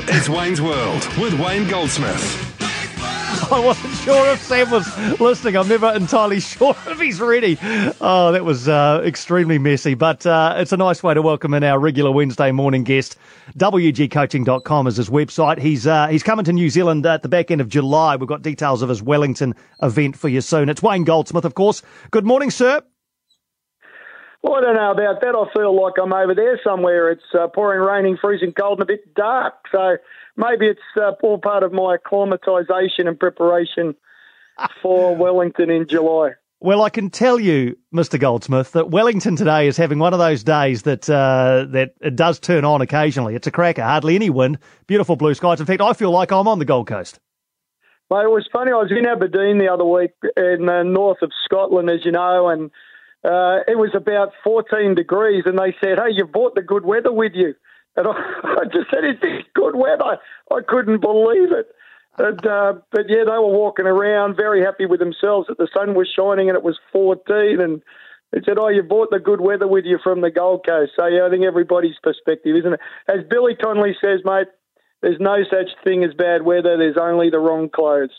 It's Wayne's World with Wayne Goldsmith. I wasn't sure if Sam was listening. I'm never entirely sure if he's ready. Oh, that was uh, extremely messy, but uh, it's a nice way to welcome in our regular Wednesday morning guest. WGCoaching.com is his website. He's uh, he's coming to New Zealand at the back end of July. We've got details of his Wellington event for you soon. It's Wayne Goldsmith, of course. Good morning, sir. Well, I don't know about that. I feel like I'm over there somewhere. It's uh, pouring, raining, freezing cold, and a bit dark. So maybe it's uh, all part of my acclimatisation and preparation for Wellington in July. Well, I can tell you, Mr. Goldsmith, that Wellington today is having one of those days that uh, that it does turn on occasionally. It's a cracker, hardly any wind, beautiful blue skies. In fact, I feel like I'm on the Gold Coast. Mate, it was funny. I was in Aberdeen the other week in the north of Scotland, as you know, and uh, it was about 14 degrees, and they said, "Hey, you brought the good weather with you." And I, I just said, "Is this good weather?" I couldn't believe it. And, uh, but yeah, they were walking around very happy with themselves that the sun was shining and it was 14. And they said, "Oh, you brought the good weather with you from the Gold Coast." So yeah, I think everybody's perspective, isn't it? As Billy Connolly says, mate, there's no such thing as bad weather. There's only the wrong clothes.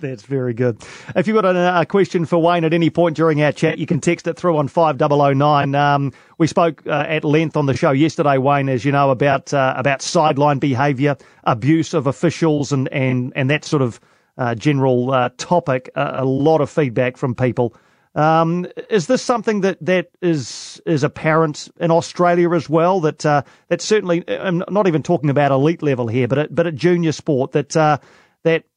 That's very good. If you've got a, a, question for Wayne at any point during our chat, you can text it through on 5009. Um, we spoke uh, at length on the show yesterday, Wayne, as you know, about uh, about sideline behaviour, abuse of officials, and, and, and that sort of uh, general uh, topic. a lot of feedback from people. Um, is this something that, that is is apparent in Australia as well? That uh, that certainly, I'm not even talking about elite level here, but at, but at junior sport, uh, that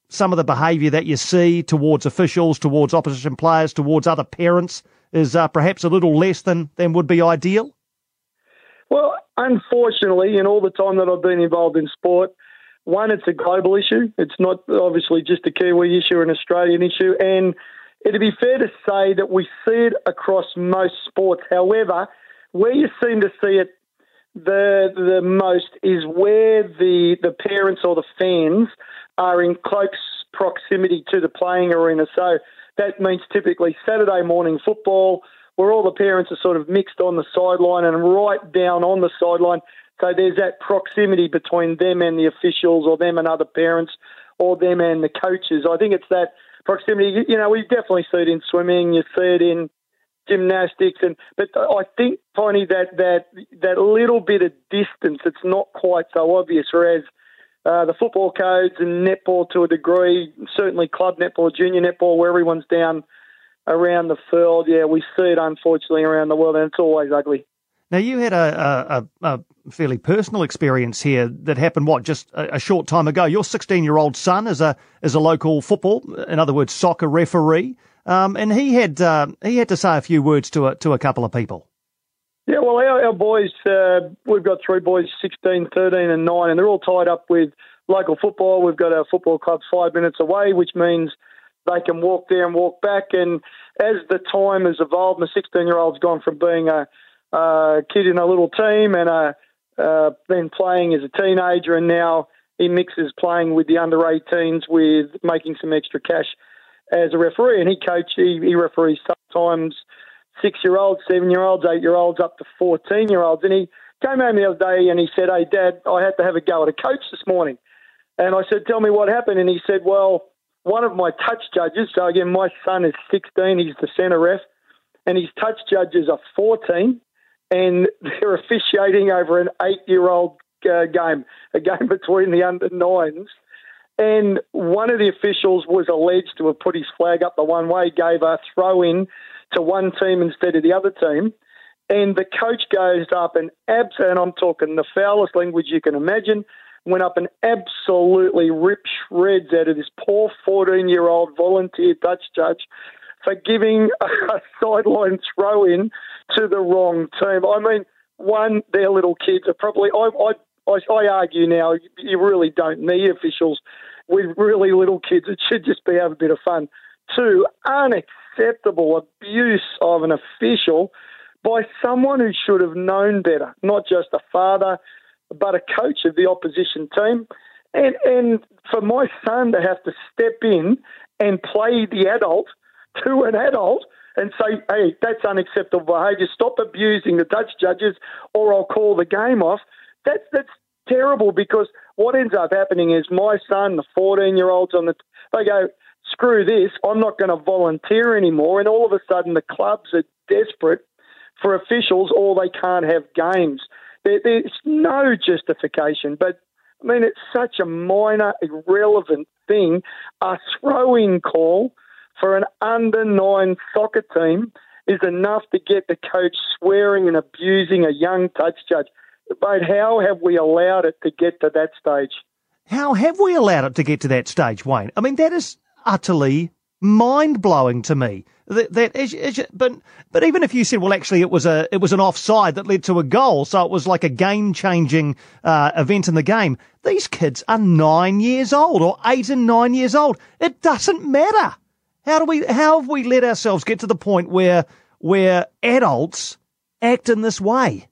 some of the behaviour that you see towards officials, towards opposition players, towards other parents is uh, perhaps a little less than, than would be ideal? Well, unfortunately, in all the time that I've been involved in sport, one, it's a global issue. It's not obviously just a Kiwi issue, or an Australian issue. And it'd be fair to say that we see it across most sports. However, where you seem to see it the the most is where the the parents or the fans are in close proximity to the playing arena. So that means typically Saturday morning football, where all the parents are sort of mixed on the sideline and right down on the sideline. So there's that proximity between them and the officials, or them and other parents, or them and the coaches. I think it's that proximity. You know, we definitely see it in swimming. You see it in gymnastics, and but I think, Tony, that that that little bit of distance, it's not quite so obvious. Whereas uh, the football codes and netball to a degree, certainly club netball, junior netball, where everyone's down around the field. Yeah, we see it unfortunately around the world, and it's always ugly. Now you had a, a, a fairly personal experience here that happened what just a, a short time ago. Your 16 year old son is a is a local football, in other words, soccer referee, um, and he had uh, he had to say a few words to a to a couple of people. Yeah, well, our, our boys, uh, we've got three boys, 16, 13, and 9, and they're all tied up with local football. We've got our football club five minutes away, which means they can walk there and walk back. And as the time has evolved, the 16 year old's gone from being a, a, kid in a little team and a, uh, then playing as a teenager, and now he mixes playing with the under 18s with making some extra cash as a referee. And he coach, he, he referees sometimes six year olds, seven year olds, eight year olds, up to 14 year olds. And he came home the other day and he said, Hey, Dad, I had to have a go at a coach this morning. And I said, Tell me what happened. And he said, Well, one of my touch judges, so again, my son is 16, he's the centre ref, and his touch judges are 14, and they're officiating over an eight year old uh, game, a game between the under nines. And one of the officials was alleged to have put his flag up the one way, gave a throw in to one team instead of the other team. And the coach goes up and abs, and I'm talking the foulest language you can imagine, went up and absolutely ripped shreds out of this poor 14 year old volunteer touch judge for giving a sideline throw in to the wrong team. I mean, one, their little kids are probably. I, I, I, argue now you really don't need officials with really little kids. It should just be have a bit of fun. Two, unacceptable abuse of an official by someone who should have known better, not just a father, but a coach of the opposition team. And, and for my son to have to step in and play the adult to an adult and say, hey, that's unacceptable behaviour. Stop abusing the touch judges or I'll call the game off. That's, that's terrible because what ends up happening is my son, the 14 year olds on the, they go, screw this, I'm not going to volunteer anymore. And all of a sudden the clubs are desperate for officials or they can't have games. There, there's no justification, but I mean, it's such a minor, irrelevant thing. A throw in call for an under nine soccer team is enough to get the coach swearing and abusing a young touch judge. But how have we allowed it to get to that stage? How have we allowed it to get to that stage, Wayne? I mean, that is utterly mind blowing to me. That, that is, is, but but even if you said, well, actually, it was a it was an offside that led to a goal, so it was like a game changing uh, event in the game. These kids are nine years old, or eight and nine years old. It doesn't matter. How do we? How have we let ourselves get to the point where where adults act in this way?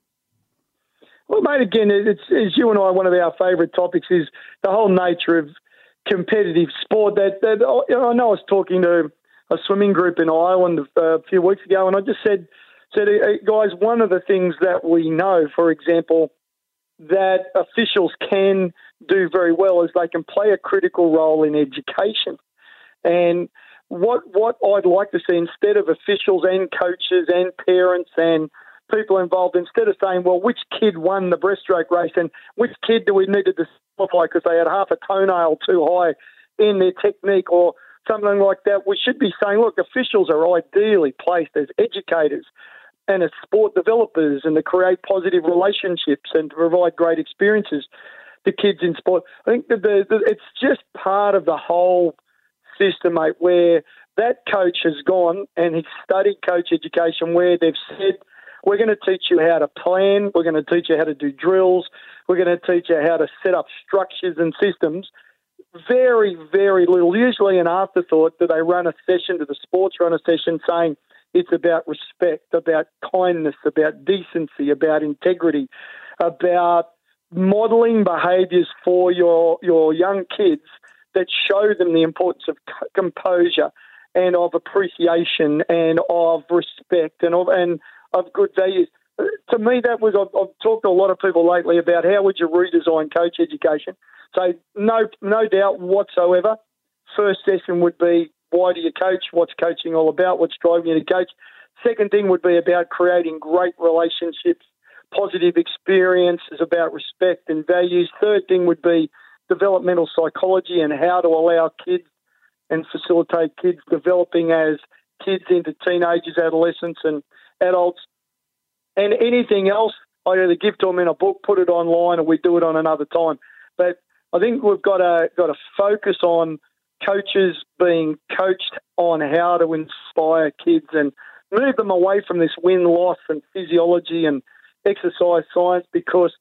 Well, mate, again, it's, as you and I, one of our favourite topics is the whole nature of competitive sport. That, that oh, know, I know I was talking to a swimming group in Ireland uh, a few weeks ago, and I just said, said, guys, one of the things that we know, for example, that officials can do very well is they can play a critical role in education. And what what I'd like to see instead of officials and coaches and parents and people involved, instead of saying, well, which kid won the breaststroke race and which kid do we need to disqualify because they had half a toenail too high in their technique or something like that, we should be saying, look, officials are ideally placed as educators and as sport developers and to create positive relationships and to provide great experiences to kids in sport. I think that the, the, it's just part of the whole system, mate, where that coach has gone and he's studied coach education where they've said, we're going to teach you how to plan, we're going to teach you how to do drills, we're going to teach you how to set up structures and systems – very, very little. Usually an afterthought do they run a session, do the sports run a session saying it's about respect, about kindness, about decency, about integrity, about modelling behaviours for your, your young kids that show them the importance of composure and of appreciation and of respect and of, and of good values. Uh, to me, that was, I've, I've talked to a lot of people lately about how would you redesign coach education so no, no doubt whatsoever. First session would be why do you coach? What's coaching all about? What's driving you to coach? Second thing would be about creating great relationships, positive experiences about respect and values. Third thing would be developmental psychology and how to allow kids and facilitate kids developing as kids into teenagers, adolescents, and adults. And anything else, I either give to them in a book, put it online, or we do it on another time. But I think we've got to got to focus on coaches being coached on how to inspire kids and move them away from this win loss and physiology and exercise science because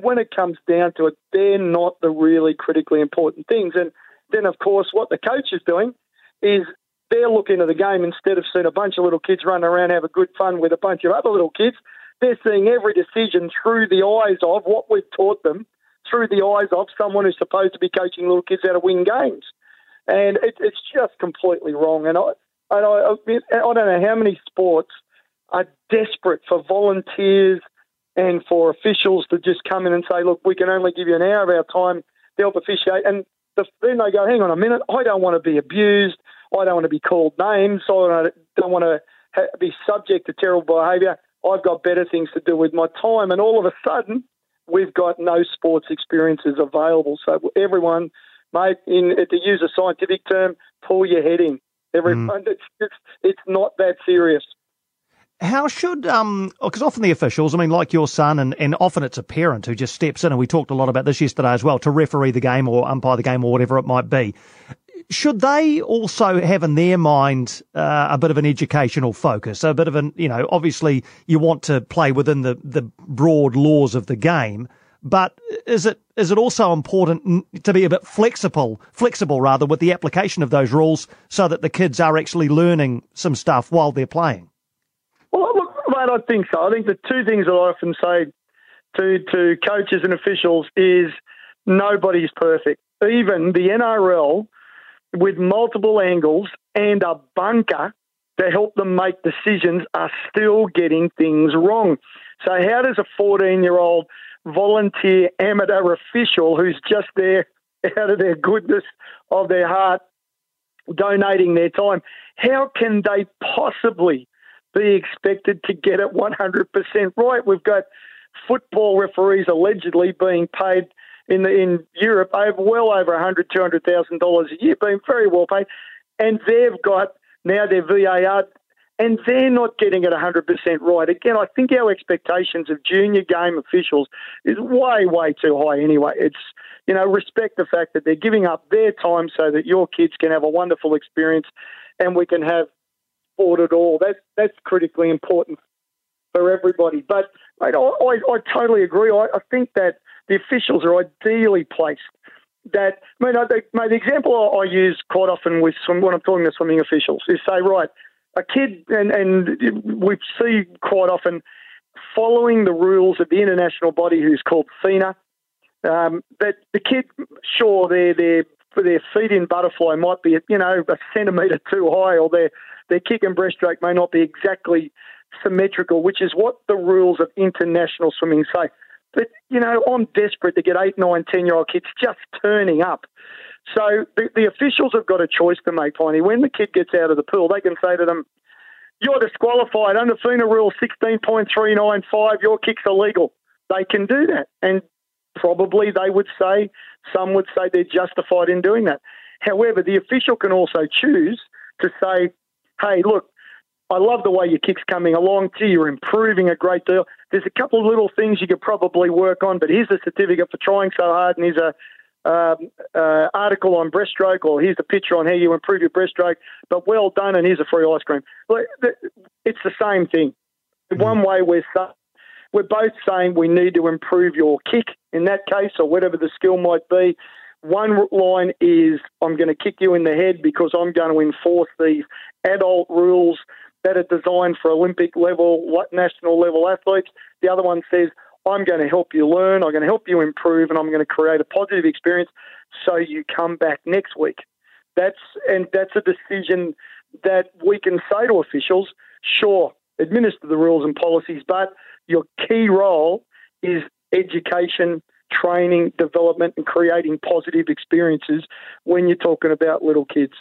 when it comes down to it, they're not the really critically important things. And then, of course, what the coach is doing is they're looking at the game instead of seeing a bunch of little kids running around have a good fun with a bunch of other little kids. They're seeing every decision through the eyes of what we've taught them through the eyes of someone who's supposed to be coaching little kids how to win games. And it, it's just completely wrong. And I, and I, I don't know how many sports are desperate for volunteers and for officials to just come in and say, look, we can only give you an hour of our time to help officiate. And the, then they go, hang on a minute, I don't want to be abused. I don't want to be called names. I don't want to ha- be subject to terrible behaviour. I've got better things to do with my time. And all of a sudden, we've got no sports experiences available. So everyone, mate, in to use a scientific term, pull your head in. Everyone, mm. it's, it's it's not that serious. How should um because often the officials, I mean, like your son, and, and often it's a parent who just steps in, and we talked a lot about this yesterday as well, to referee the game or umpire the game or whatever it might be. should they also have in their mind uh, a bit of an educational focus, a bit of an, you know, obviously you want to play within the, the broad laws of the game, but is it is it also important to be a bit flexible, flexible rather, with the application of those rules, so that the kids are actually learning some stuff while they're playing? Well, look, mate, I think so. I think the two things that I often say to to coaches and officials is nobody's perfect. Even the NRL with multiple angles and a bunker to help them make decisions are still getting things wrong. So, how does a 14 year old volunteer amateur official who's just there out of their goodness of their heart donating their time, how can they possibly be expected to get it 100% right? We've got football referees allegedly being paid in the, in Europe over well over a hundred, two hundred thousand dollars a year, being very well paid, and they've got now their VAR, and they're not getting it hundred percent right. Again, I think our expectations of junior game officials is way, way too high. Anyway, it's you know respect the fact that they're giving up their time so that your kids can have a wonderful experience, and we can have sport at all. That's that's critically important for everybody. But mate, I, I, I totally agree. I, I think that the officials are ideally placed. That I mean, I, mate, the example I, use quite often with swim, when I'm talking to swimming officials is say, right, a kid, and, and we see quite often following the rules of the international body who's called FINA. Um, that the kid, sure, their their their feet in butterfly might be you know a centimetre too high, or their their kick and breaststroke may not be exactly symmetrical, which is what the rules of international swimming say. But, you know, I'm desperate to get eight, nine, 10 year old kids just turning up. So the, the officials have got a choice to make, Piney. When the kid gets out of the pool, they can say to them, You're disqualified under FINA rule 16.395, your kick's illegal. They can do that. And probably they would say, some would say they're justified in doing that. However, the official can also choose to say, Hey, look, I love the way your kick's coming along. Gee, you're improving a great deal. There's a couple of little things you could probably work on, but here's a certificate for trying so hard, and here's a um, uh, article on breaststroke, or here's a picture on how you improve your breaststroke. But well done, and here's a free ice cream. It's the same thing. In one way, we're we're both saying we need to improve your kick in that case, or whatever the skill might be. One line is I'm going to kick you in the head because I'm going to enforce these adult rules that are designed for Olympic level, national level athletes. The other one says, I'm going to help you learn, I'm going to help you improve, and I'm going to create a positive experience so you come back next week. That's and that's a decision that we can say to officials, sure, administer the rules and policies, but your key role is education, training, development, and creating positive experiences when you're talking about little kids.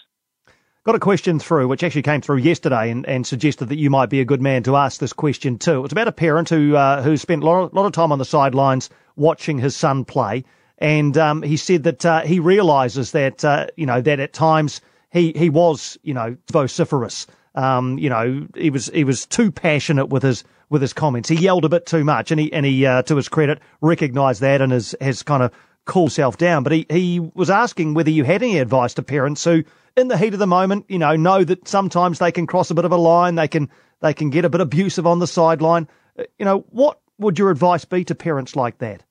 Got a question through, which actually came through yesterday and, and suggested that you might be a good man to ask this question too. It's about a parent who uh, who spent a lot, lot, of time on the sidelines watching his son play, and um, he said that uh, he realises that uh, you know that at times he he was you know vociferous. Um, you know he was he was too passionate with his with his comments. He yelled a bit too much, and he and he uh, to his credit recognised that and has has kind of cooled himself down. But he he was asking whether you had any advice to parents who in the heat of the moment, you know, know that sometimes they can cross a bit of a line. They can they can get a bit abusive on the sideline. Uh, you know, what would your advice be to parents like that?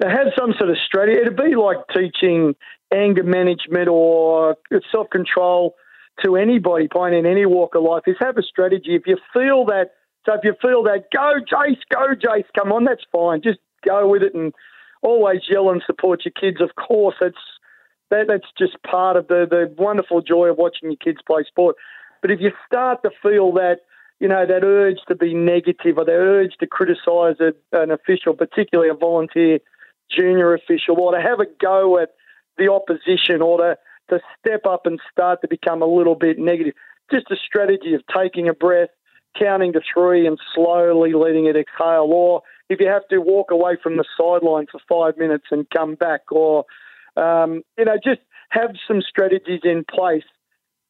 Have some sort of strategy. It'd be like teaching anger management or self control to anybody, playing in any walk of life. Is have a strategy. If you feel that, so if you feel that, go Jace, go Jace, come on, that's fine. Just go with it and always yell and support your kids. Of course, it's that, that's just part of the, the wonderful joy of watching your kids play sport. But if you start to feel that, you know, that urge to be negative or that urge to criticise an official, particularly a volunteer junior official, or to have a go at the opposition or to, to step up and start to become a little bit negative, just a strategy of taking a breath, counting to three and slowly letting it exhale. Or if you have to walk away from the sideline for five minutes and come back, or um, you know, just have some strategies in place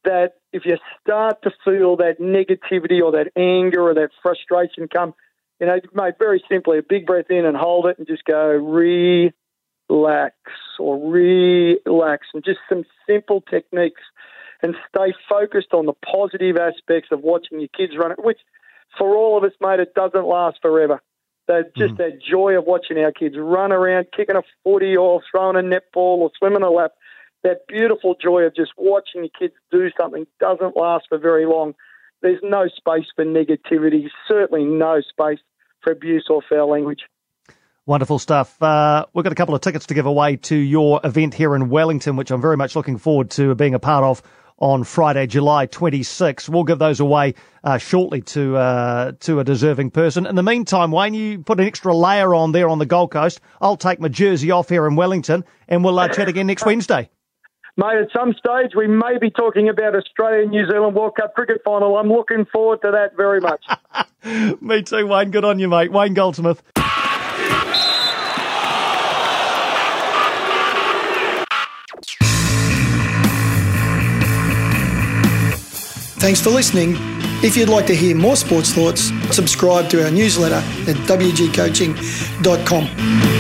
that if you start to feel that negativity or that anger or that frustration come, you know, mate, very simply, a big breath in and hold it and just go, relax. relax or relax and just some simple techniques and stay focused on the positive aspects of watching your kids run it, which for all of us, mate, it doesn't last forever. That just mm. that joy of watching our kids run around, kicking a footy or throwing a netball or swimming a lap. That beautiful joy of just watching your kids do something doesn't last for very long. There's no space for negativity, certainly no space for abuse or foul language. Wonderful stuff. Uh, we've got a couple of tickets to give away to your event here in Wellington, which I'm very much looking forward to being a part of on Friday, July 26. We'll give those away uh, shortly to uh, to a deserving person. In the meantime, Wayne, you put an extra layer on there on the Gold Coast. I'll take my jersey off here in Wellington, and we'll uh, chat again next Wednesday. Mate, at some stage we may be talking about Australia New Zealand World Cup cricket final. I'm looking forward to that very much. Me too, Wayne. Good on you, mate. Wayne Goldsmith. Thanks for listening. If you'd like to hear more sports thoughts, subscribe to our newsletter at wgcoaching.com.